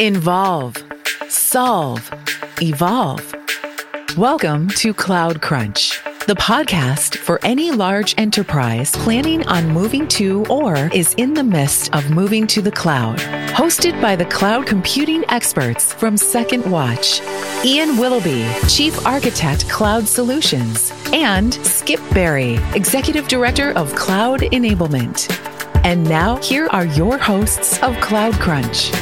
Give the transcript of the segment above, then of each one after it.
Involve, solve, evolve. Welcome to Cloud Crunch, the podcast for any large enterprise planning on moving to or is in the midst of moving to the cloud. Hosted by the cloud computing experts from Second Watch, Ian Willoughby, Chief Architect Cloud Solutions, and Skip Berry, Executive Director of Cloud Enablement. And now, here are your hosts of Cloud Crunch.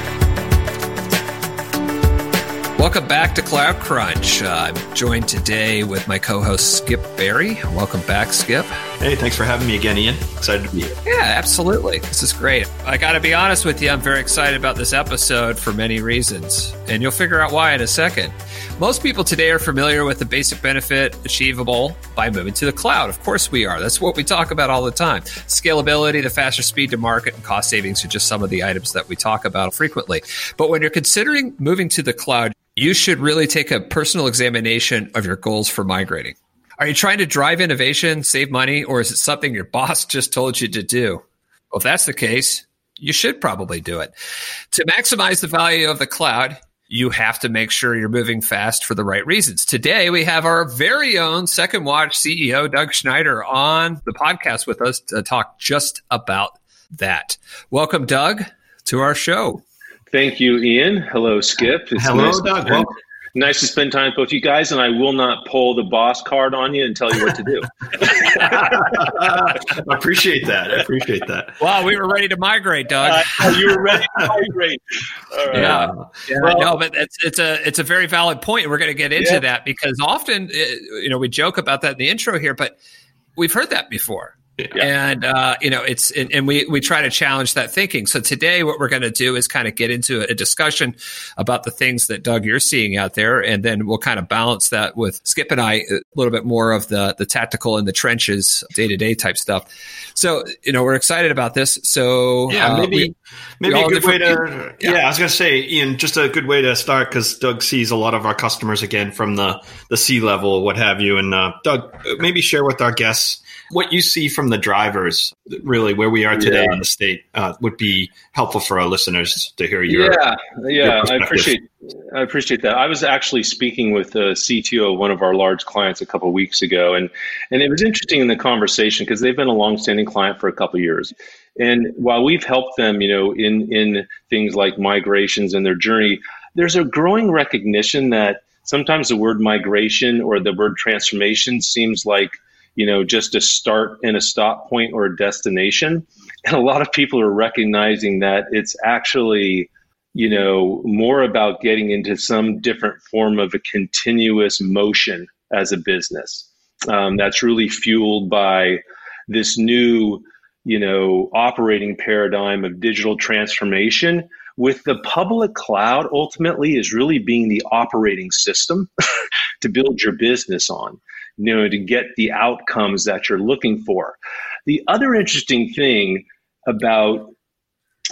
Welcome back to Cloud Crunch. Uh, I'm joined today with my co host, Skip Berry. Welcome back, Skip. Hey, thanks for having me again, Ian. Excited to be here. Yeah, absolutely. This is great. I got to be honest with you, I'm very excited about this episode for many reasons, and you'll figure out why in a second. Most people today are familiar with the basic benefit achievable by moving to the cloud. Of course, we are. That's what we talk about all the time. Scalability, the faster speed to market, and cost savings are just some of the items that we talk about frequently. But when you're considering moving to the cloud, you should really take a personal examination of your goals for migrating. Are you trying to drive innovation, save money, or is it something your boss just told you to do? Well, if that's the case, you should probably do it. To maximize the value of the cloud, you have to make sure you're moving fast for the right reasons. Today, we have our very own Second Watch CEO, Doug Schneider, on the podcast with us to talk just about that. Welcome, Doug, to our show. Thank you, Ian. Hello, Skip. It's Hello, nice Doug. To spend, nice to spend time with both you guys, and I will not pull the boss card on you and tell you what to do. I appreciate that. I appreciate that. Wow, we were ready to migrate, Doug. Uh, you were ready to migrate. Yeah, yeah well, no, but it's it's a it's a very valid point. We're going to get into yeah. that because often, uh, you know, we joke about that in the intro here, but we've heard that before yeah. And uh, you know, it's and, and, we we try to challenge that thinking. So today, what we're going to do is kind of get into a discussion about the things that Doug you're seeing out there, and then we'll kind of balance that with Skip and I a little bit more of the the tactical in the trenches, day to day type stuff. So you know, we're excited about this. So yeah, uh, maybe we, maybe a good way to yeah. yeah. I was going to say, Ian, just a good way to start because Doug sees a lot of our customers again from the the C level, what have you, and uh, Doug, maybe share with our guests what you see from the drivers, really where we are today yeah. in the state, uh, would be helpful for our listeners to hear your. Yeah, yeah, your I appreciate. I appreciate that. I was actually speaking with the CTO of one of our large clients a couple weeks ago, and and it was interesting in the conversation because they've been a longstanding client for a couple years, and while we've helped them, you know, in in things like migrations and their journey, there's a growing recognition that sometimes the word migration or the word transformation seems like you know, just a start and a stop point or a destination. And a lot of people are recognizing that it's actually, you know, more about getting into some different form of a continuous motion as a business. Um, that's really fueled by this new, you know, operating paradigm of digital transformation with the public cloud ultimately is really being the operating system to build your business on you know, to get the outcomes that you're looking for. The other interesting thing about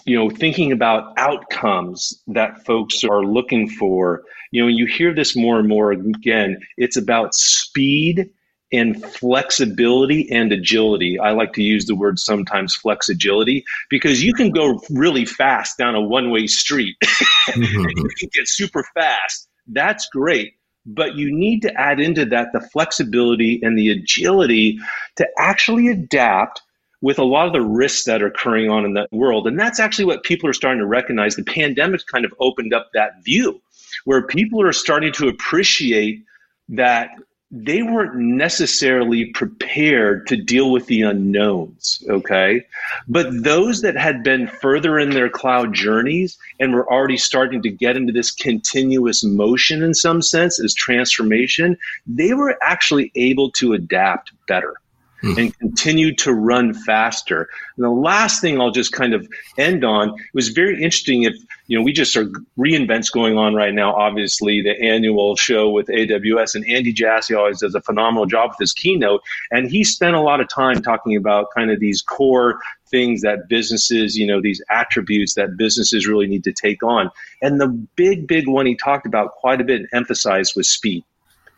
you know thinking about outcomes that folks are looking for you know you hear this more and more again it's about speed and flexibility and agility. I like to use the word sometimes flex agility because you can go really fast down a one way street. mm-hmm. you can get super fast. That's great but you need to add into that the flexibility and the agility to actually adapt with a lot of the risks that are occurring on in that world. And that's actually what people are starting to recognize. The pandemic kind of opened up that view where people are starting to appreciate that they weren't necessarily prepared to deal with the unknowns, okay? But those that had been further in their cloud journeys and were already starting to get into this continuous motion in some sense as transformation, they were actually able to adapt better hmm. and continue to run faster. And the last thing I'll just kind of end on, it was very interesting if you know, we just are reInvent's going on right now. Obviously, the annual show with AWS and Andy Jassy always does a phenomenal job with his keynote. And he spent a lot of time talking about kind of these core things that businesses, you know, these attributes that businesses really need to take on. And the big, big one he talked about quite a bit and emphasized was speed.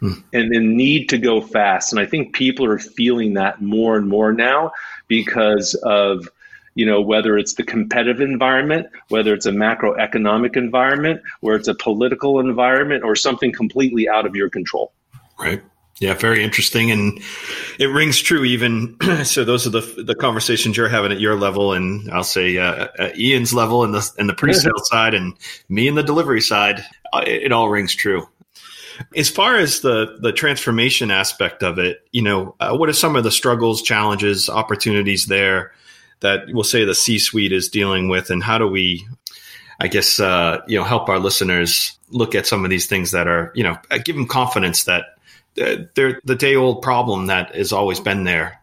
Hmm. And the need to go fast. And I think people are feeling that more and more now because of you know, whether it's the competitive environment, whether it's a macroeconomic environment, where it's a political environment, or something completely out of your control. Right. Yeah, very interesting, and it rings true. Even so, those are the the conversations you're having at your level, and I'll say uh, uh, Ian's level, and the and the pre-sale side, and me and the delivery side. Uh, it, it, all rings true. As far as the the transformation aspect of it, you know, uh, what are some of the struggles, challenges, opportunities there that we'll say the C-suite is dealing with, and how do we, I guess, uh, you know, help our listeners look at some of these things that are, you know, uh, give them confidence that they're the day old problem that has always been there.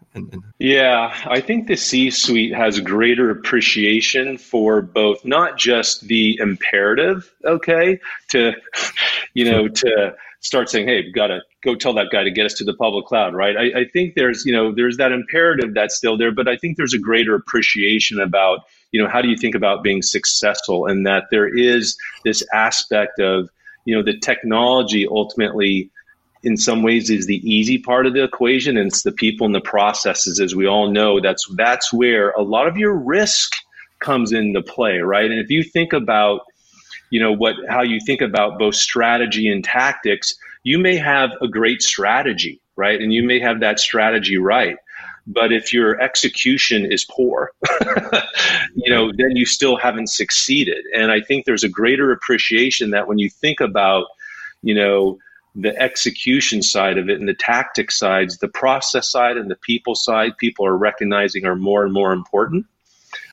Yeah, I think the C suite has greater appreciation for both not just the imperative, okay, to, you know, to start saying, hey, we've got to go tell that guy to get us to the public cloud, right? I, I think there's, you know, there's that imperative that's still there, but I think there's a greater appreciation about, you know, how do you think about being successful? And that there is this aspect of, you know, the technology ultimately in some ways is the easy part of the equation and it's the people and the processes as we all know. That's that's where a lot of your risk comes into play right? And if you think about you know what how you think about both strategy and tactics you may have a great strategy right? And you may have that strategy right. But if your execution is poor you know then you still haven't succeeded. And i think there's a greater appreciation that when you think about you know the execution side of it and the tactic sides, the process side and the people side, people are recognizing are more and more important.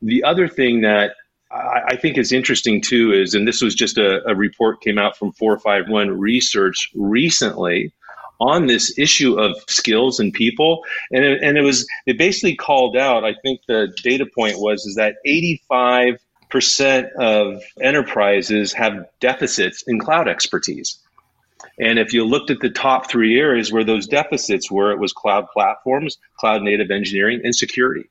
The other thing that I, think is interesting too is, and this was just a, a report came out from 451 Research recently on this issue of skills and people, and it, and it was it basically called out. I think the data point was is that 85 percent of enterprises have deficits in cloud expertise. And if you looked at the top three areas where those deficits were, it was cloud platforms, cloud native engineering, and security.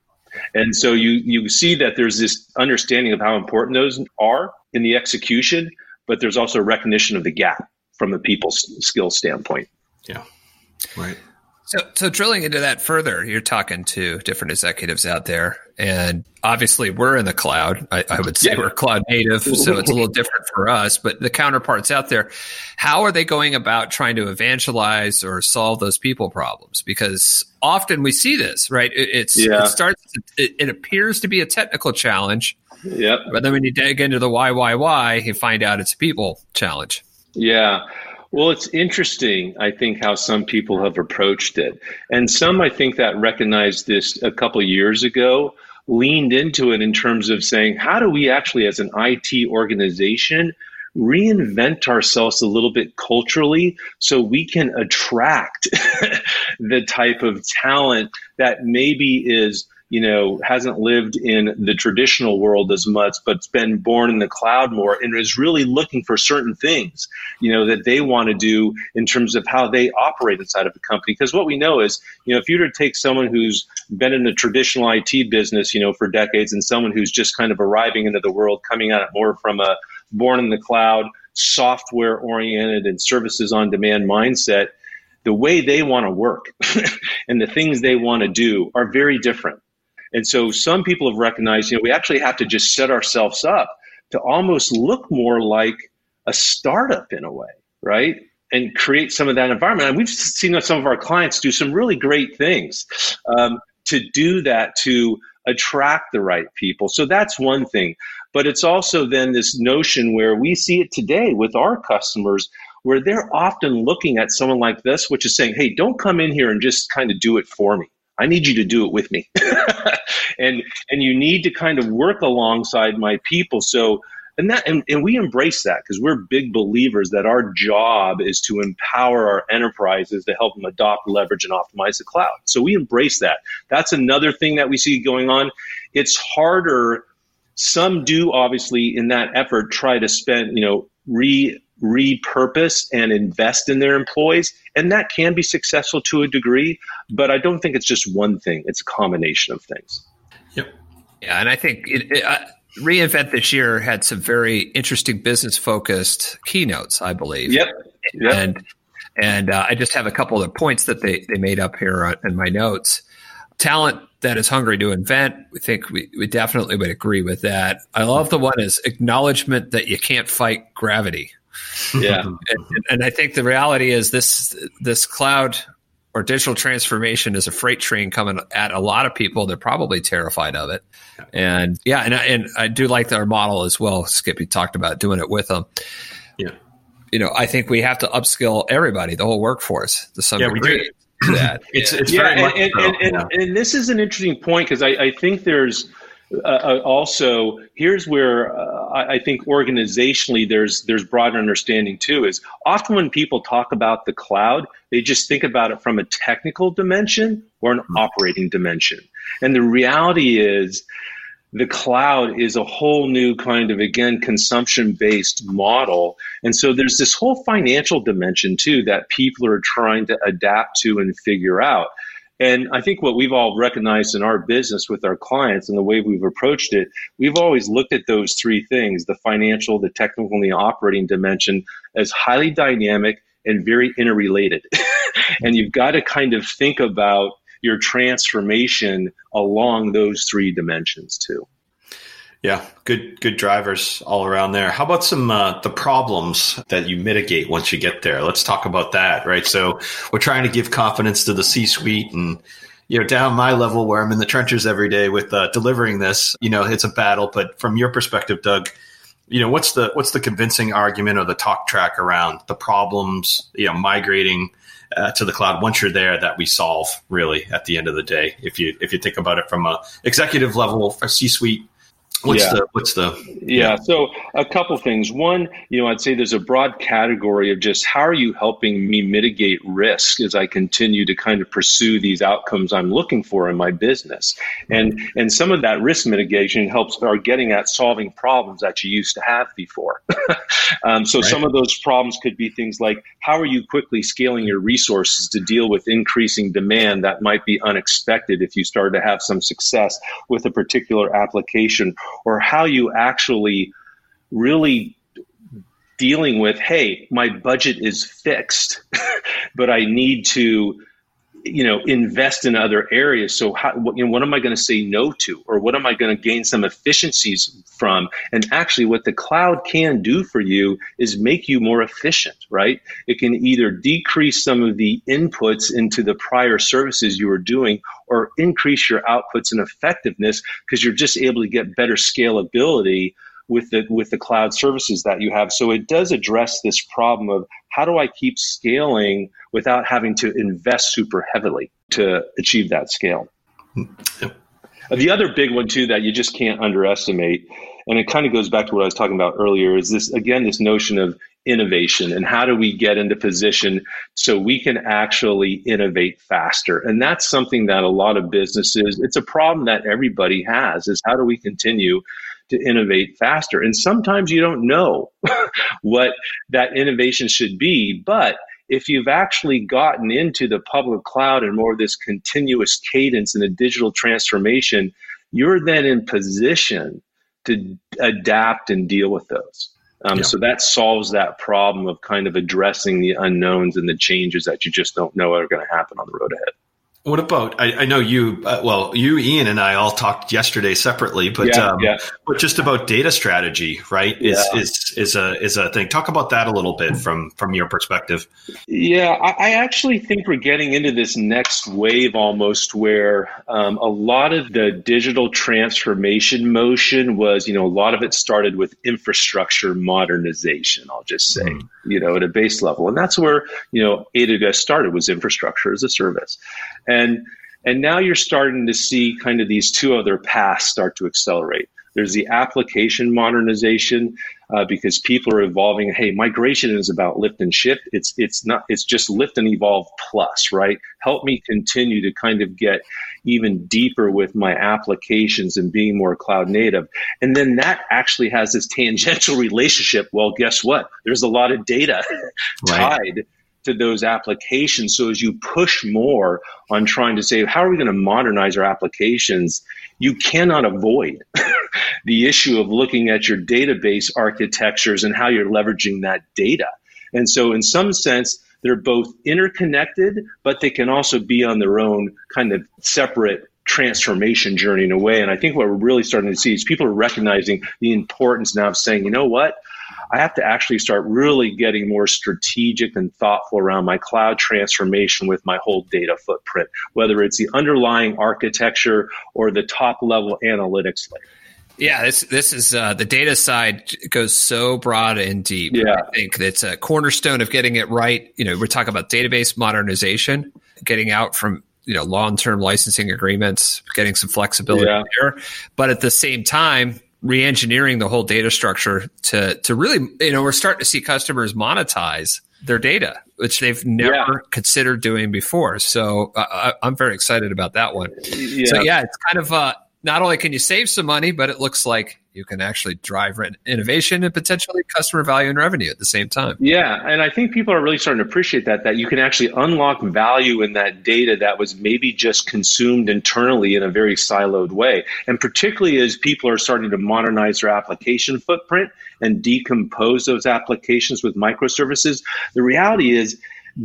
And so you you see that there's this understanding of how important those are in the execution, but there's also recognition of the gap from the people's skill standpoint. Yeah. Right. So, so drilling into that further, you're talking to different executives out there, and obviously we're in the cloud. I, I would say yeah. we're cloud native, so it's a little different for us. But the counterparts out there, how are they going about trying to evangelize or solve those people problems? Because often we see this, right? It, it's yeah. it starts. It, it appears to be a technical challenge. Yep. But then when you dig into the why, why, why, you find out it's a people challenge. Yeah. Well, it's interesting, I think, how some people have approached it. And some, I think, that recognized this a couple years ago leaned into it in terms of saying, how do we actually, as an IT organization, reinvent ourselves a little bit culturally so we can attract the type of talent that maybe is you know, hasn't lived in the traditional world as much, but's been born in the cloud more and is really looking for certain things, you know, that they want to do in terms of how they operate inside of a company. Because what we know is, you know, if you were to take someone who's been in the traditional IT business, you know, for decades and someone who's just kind of arriving into the world, coming at it more from a born in the cloud, software oriented and services on demand mindset, the way they want to work and the things they want to do are very different. And so some people have recognized, you know, we actually have to just set ourselves up to almost look more like a startup in a way, right? And create some of that environment. And we've seen some of our clients do some really great things um, to do that to attract the right people. So that's one thing. But it's also then this notion where we see it today with our customers where they're often looking at someone like this, which is saying, hey, don't come in here and just kind of do it for me. I need you to do it with me. and and you need to kind of work alongside my people. So and that and, and we embrace that because we're big believers that our job is to empower our enterprises to help them adopt, leverage, and optimize the cloud. So we embrace that. That's another thing that we see going on. It's harder. Some do obviously in that effort try to spend, you know, re repurpose and invest in their employees. And that can be successful to a degree, but I don't think it's just one thing, it's a combination of things. Yep. Yeah. And I think it, it, uh, reInvent this year had some very interesting business focused keynotes, I believe. Yep. yep. And and uh, I just have a couple of points that they, they made up here in my notes talent that is hungry to invent. We think we, we definitely would agree with that. I love the one is acknowledgement that you can't fight gravity. Yeah. and, and I think the reality is this this cloud or digital transformation is a freight train coming at a lot of people. They're probably terrified of it. And yeah, and, and I do like our model as well. Skip, you talked about doing it with them. Yeah. You know, I think we have to upskill everybody, the whole workforce to some yeah, degree. That. it's, it's yeah, and, and, so, and, yeah. and, this is an interesting point because I, I think there's – uh, uh, also here's where uh, I, I, think organizationally there's there's broader understanding too is often when people talk about the cloud they just think about it from a technical dimension or an mm-hmm. operating dimension and the reality is the cloud is a whole new kind of again consumption based model and so there's this whole financial dimension too that people are trying to adapt to and figure out and I think what we've all recognized in our business with our clients and the way we've approached it, we've always looked at those three things the financial, the technical, and the operating dimension as highly dynamic and very interrelated. and you've got to kind of think about your transformation along those three dimensions too. Yeah, good good drivers all around there. How about some uh, the problems that you mitigate once you get there? Let's talk about that, right? So we're trying to give confidence to the C-suite and you know down my level where I'm in the trenches every day with uh, delivering this. You know, it's a battle, but from your perspective, Doug, you know what's the what's the convincing argument or the talk track around the problems? You know, migrating. Uh, to the cloud. Once you're there that we solve really at the end of the day if you if you think about it from a executive level a c-suite What's yeah. the what's the yeah. yeah. So a couple things. One, you know, I'd say there's a broad category of just how are you helping me mitigate risk as I continue to kind of pursue these outcomes I'm looking for in my business. And and some of that risk mitigation helps are getting at solving problems that you used to have before. um, so right. some of those problems could be things like how are you quickly scaling your resources to deal with increasing demand that might be unexpected if you started to have some success with a particular application or how you actually really dealing with hey my budget is fixed but i need to you know invest in other areas. So how, what, you know, what am i going to say no to? Or what am i going to gain some efficiencies from? And actually what the cloud can do for you is make you more efficient right? It can either decrease some of the inputs into the prior services you were doing or increase your outputs and effectiveness because you're just able to get better scalability with the with the cloud services that you have. So it does address this problem of how do I keep scaling without having to invest super heavily to achieve that scale. Yep. Uh, the other big one too that you just can't underestimate, and it kind of goes back to what I was talking about earlier, is this again this notion of innovation and how do we get into position so we can actually innovate faster and that's something that a lot of businesses it's a problem that everybody has is how do we continue to innovate faster and sometimes you don't know what that innovation should be but if you've actually gotten into the public cloud and more of this continuous cadence and a digital transformation you're then in position to adapt and deal with those um, yeah. So that solves that problem of kind of addressing the unknowns and the changes that you just don't know are going to happen on the road ahead. What about? I, I know you. Uh, well, you, Ian, and I all talked yesterday separately, but yeah, um, yeah. but just about data strategy, right? Is yeah. is is a is a thing. Talk about that a little bit from from your perspective. Yeah, I, I actually think we're getting into this next wave almost, where um, a lot of the digital transformation motion was, you know, a lot of it started with infrastructure modernization. I'll just say, mm. You know, at a base level, and that's where you know AWS started was infrastructure as a service. And and now you're starting to see kind of these two other paths start to accelerate. There's the application modernization uh, because people are evolving. Hey, migration is about lift and shift. It's it's not. It's just lift and evolve plus, right? Help me continue to kind of get even deeper with my applications and being more cloud native. And then that actually has this tangential relationship. Well, guess what? There's a lot of data right. tied to those applications. So as you push more on trying to say, how are we going to modernize our applications? You cannot avoid the issue of looking at your database architectures and how you're leveraging that data. And so in some sense, they're both interconnected, but they can also be on their own kind of separate transformation journey in a way. And I think what we're really starting to see is people are recognizing the importance now of saying, you know what? I have to actually start really getting more strategic and thoughtful around my cloud transformation with my whole data footprint, whether it's the underlying architecture or the top level analytics layer. Yeah, this this is uh, the data side goes so broad and deep. Yeah, I think that's a cornerstone of getting it right. You know, we're talking about database modernization, getting out from you know long term licensing agreements, getting some flexibility yeah. there, but at the same time, re-engineering the whole data structure to to really you know we're starting to see customers monetize their data which they've never yeah. considered doing before so uh, i'm very excited about that one yeah. so yeah it's kind of uh, not only can you save some money, but it looks like you can actually drive innovation and potentially customer value and revenue at the same time. Yeah, and I think people are really starting to appreciate that that you can actually unlock value in that data that was maybe just consumed internally in a very siloed way. And particularly as people are starting to modernize their application footprint and decompose those applications with microservices, the reality is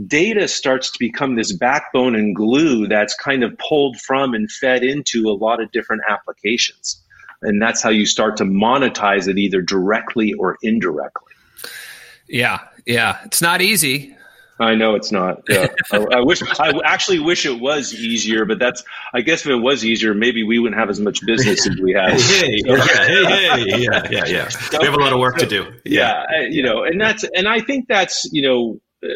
data starts to become this backbone and glue that's kind of pulled from and fed into a lot of different applications. And that's how you start to monetize it either directly or indirectly. Yeah, yeah. It's not easy. I know it's not. Yeah. I, I, wish I actually wish it was easier, but that's I guess if it was easier, maybe we wouldn't have as much business as we have. hey, hey, hey, hey, yeah, yeah, yeah. We have a lot of work to do. Yeah, yeah you know, and that's and I think that's you know uh,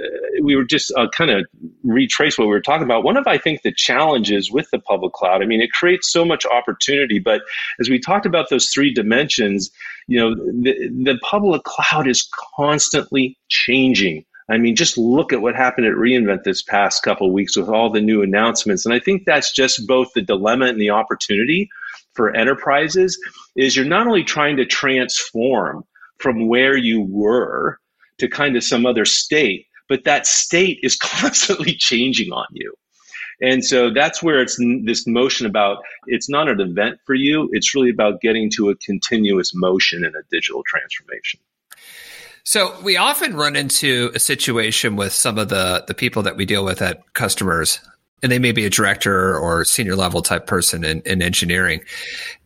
we were just uh, kind of retrace what we were talking about. One of, I think, the challenges with the public cloud, I mean, it creates so much opportunity, but as we talked about those three dimensions, you know, the, the public cloud is constantly changing. I mean, just look at what happened at reInvent this past couple weeks with all the new announcements. And I think that's just both the dilemma and the opportunity for enterprises is you're not only trying to transform from where you were to kind of some other state, but that state is constantly changing on you. And so that's where it's this motion about it's not an event for you, it's really about getting to a continuous motion in a digital transformation. So we often run into a situation with some of the the people that we deal with at customers, and they may be a director or senior level type person in, in engineering.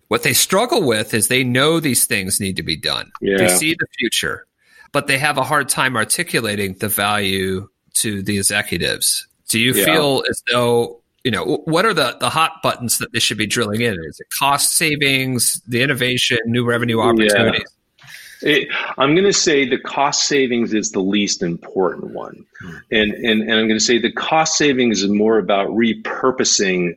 What they struggle with is they know these things need to be done. Yeah. They see the future but they have a hard time articulating the value to the executives. Do you yeah. feel as though you know what are the the hot buttons that they should be drilling in? Is it cost savings, the innovation, new revenue opportunities? Yeah. It, I'm going to say the cost savings is the least important one, hmm. and, and and I'm going to say the cost savings is more about repurposing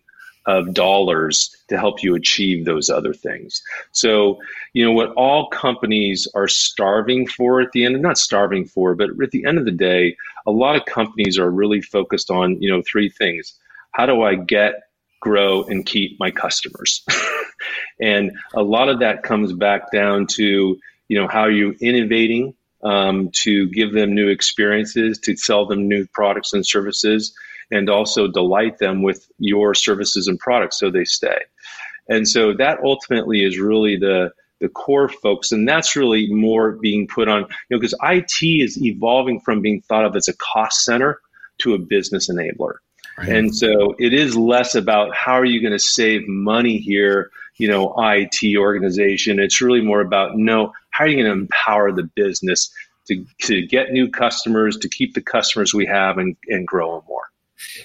of dollars to help you achieve those other things. So, you know, what all companies are starving for at the end, not starving for, but at the end of the day, a lot of companies are really focused on, you know, three things. How do I get, grow, and keep my customers? and a lot of that comes back down to, you know, how are you innovating um, to give them new experiences, to sell them new products and services and also delight them with your services and products so they stay. And so that ultimately is really the the core folks, and that's really more being put on, you know, because IT is evolving from being thought of as a cost center to a business enabler. Right. And so it is less about how are you going to save money here, you know, IT organization. It's really more about no, how are you going to empower the business to, to get new customers, to keep the customers we have and, and grow them more.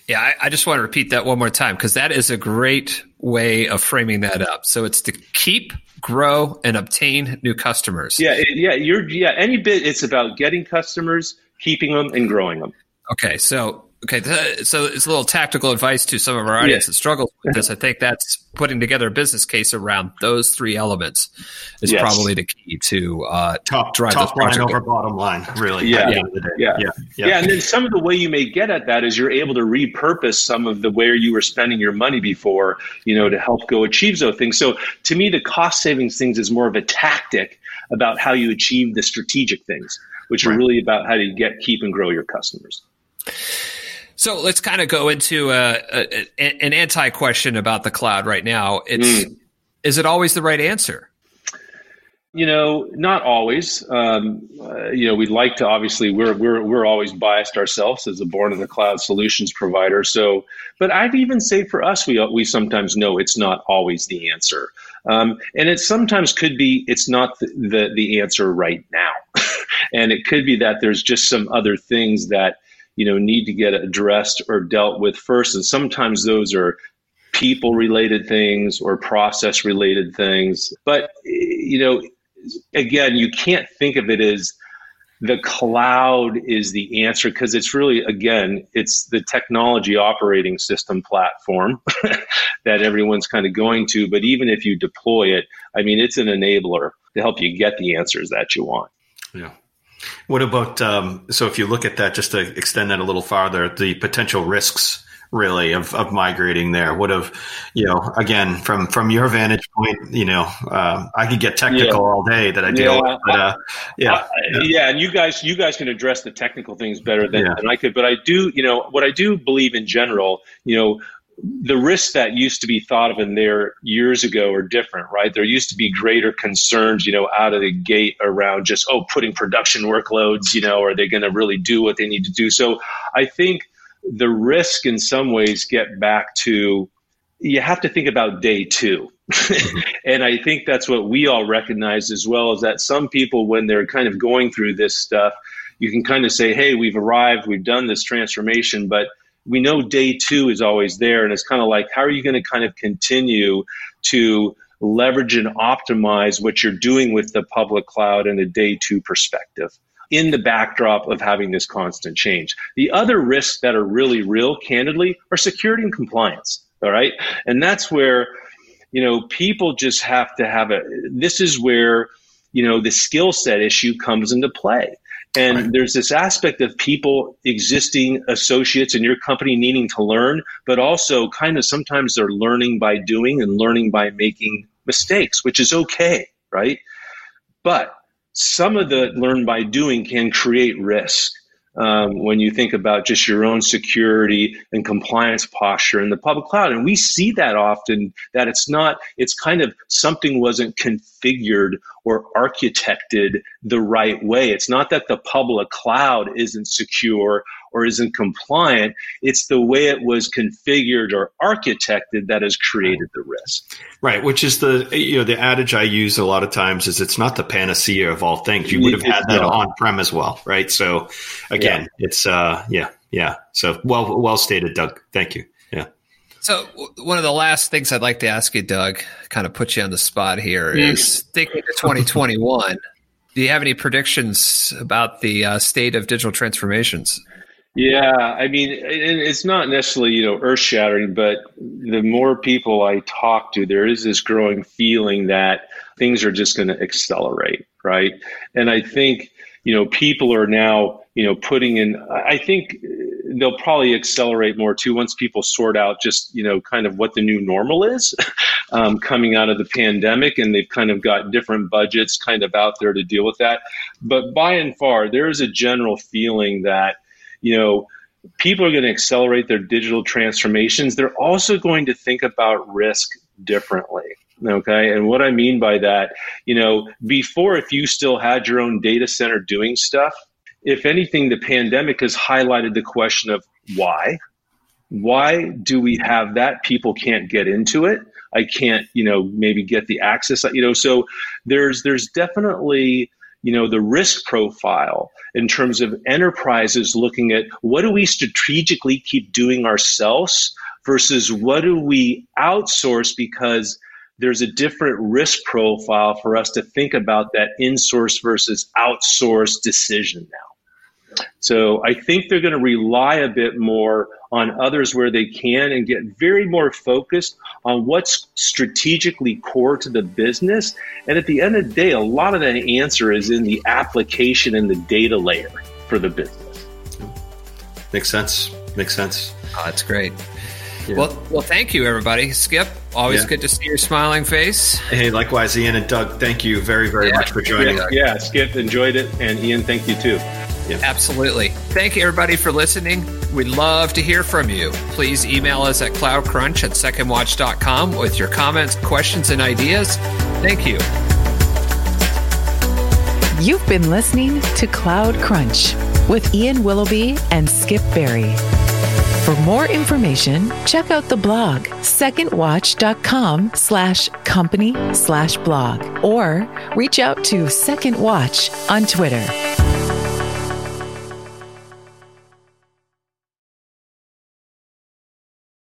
Yeah, I, I, just want to repeat that one more time because that is a great way of framing that up. So it's to keep, grow, and obtain new customers. Yeah, yeah, you're yeah. Any bit, it's about getting customers, keeping them, and growing them. Okay, so Okay, so it's a little tactical advice to some of our audience yeah. that struggles with this. I think that's putting together a business case around those three elements is yes. probably the key to uh, top drive top line over bottom line. Really, yeah. Yeah. yeah, yeah, yeah, And then some of the way you may get at that is you're able to repurpose some of the where you were spending your money before, you know, to help go achieve those things. So to me, the cost savings things is more of a tactic about how you achieve the strategic things, which right. are really about how to get, keep, and grow your customers. So let's kind of go into a, a, an anti question about the cloud right now. It's mm. is it always the right answer? You know, not always. Um, uh, you know, we'd like to. Obviously, we're we're we're always biased ourselves as a born in the cloud solutions provider. So, but I'd even say for us, we we sometimes know it's not always the answer, um, and it sometimes could be it's not the the, the answer right now, and it could be that there's just some other things that you know need to get addressed or dealt with first, and sometimes those are people related things or process related things. But, you know, again, you can't think of it as the cloud is the answer because it's really, again, it's the technology operating system platform that everyone's kind of going to. But even if you deploy it, I mean, it's an enabler to help you get the answers that you want. Yeah. What about um, so if you look at that, just to extend that a little farther, the potential risks really of, of migrating there would have you know again from from your vantage point you know um, i could get technical yeah. all day that i deal yeah. with but uh, yeah. Uh, yeah and you guys you guys can address the technical things better than, yeah. than i could but i do you know what i do believe in general you know the risks that used to be thought of in there years ago are different, right? There used to be greater concerns, you know, out of the gate around just, oh, putting production workloads, you know, are they going to really do what they need to do? So I think the risk in some ways get back to you have to think about day two. and I think that's what we all recognize as well is that some people, when they're kind of going through this stuff, you can kind of say, hey, we've arrived, we've done this transformation, but we know day two is always there. And it's kind of like, how are you going to kind of continue to leverage and optimize what you're doing with the public cloud in a day two perspective? in the backdrop of having this constant change. The other risks that are really real, candidly, are security and compliance. All right. And that's where, you know, people just have to have a, this is where, you know, the skill set issue comes into play. And right. there's this aspect of people, existing associates in your company needing to learn, but also kind of sometimes they're learning by doing and learning by making mistakes, which is okay, right? But some of the learn by doing can create risk. Um, when you think about just your own security and compliance posture in the public cloud. And we see that often that it's not, it's kind of something wasn't configured or architected the right way. It's not that the public cloud isn't secure or isn't compliant. It's the way it was configured or architected that has created the risk. Right, which is the you know the adage I use a lot of times is it's not the panacea of all things. You would have had that on prem as well, right? So again, yeah. it's uh yeah, yeah. So well well stated, Doug. Thank you. Yeah. So one of the last things I'd like to ask you, Doug, kind of put you on the spot here, mm. is thinking to 2021. do you have any predictions about the uh, state of digital transformations? Yeah, I mean, it's not necessarily you know earth shattering, but the more people I talk to, there is this growing feeling that things are just going to accelerate, right? And I think you know people are now you know putting in. I think they'll probably accelerate more too once people sort out just you know kind of what the new normal is um, coming out of the pandemic, and they've kind of got different budgets kind of out there to deal with that. But by and far, there is a general feeling that you know, people are going to accelerate their digital transformations. They're also going to think about risk differently. Okay. And what I mean by that, you know, before, if you still had your own data center doing stuff, if anything, the pandemic has highlighted the question of why. Why do we have that? People can't get into it. I can't, you know, maybe get the access. You know, so there's there's definitely you know the risk profile in terms of enterprises looking at what do we strategically keep doing ourselves versus what do we outsource because there's a different risk profile for us to think about that in-source versus outsource decision now so I think they're going to rely a bit more on others where they can and get very more focused on what's strategically core to the business. And at the end of the day, a lot of that answer is in the application and the data layer for the business. Makes sense. Makes sense. Oh, that's great. Yeah. Well, well, thank you, everybody. Skip, always yeah. good to see your smiling face. Hey, likewise, Ian and Doug. Thank you very, very yeah. much for joining. Yeah, Skip enjoyed it, and Ian, thank you too. Yeah. Absolutely. Thank you, everybody, for listening. We'd love to hear from you. Please email us at cloudcrunch at secondwatch.com with your comments, questions, and ideas. Thank you. You've been listening to Cloud Crunch with Ian Willoughby and Skip Berry. For more information, check out the blog secondwatch.com slash company slash blog or reach out to Second Watch on Twitter.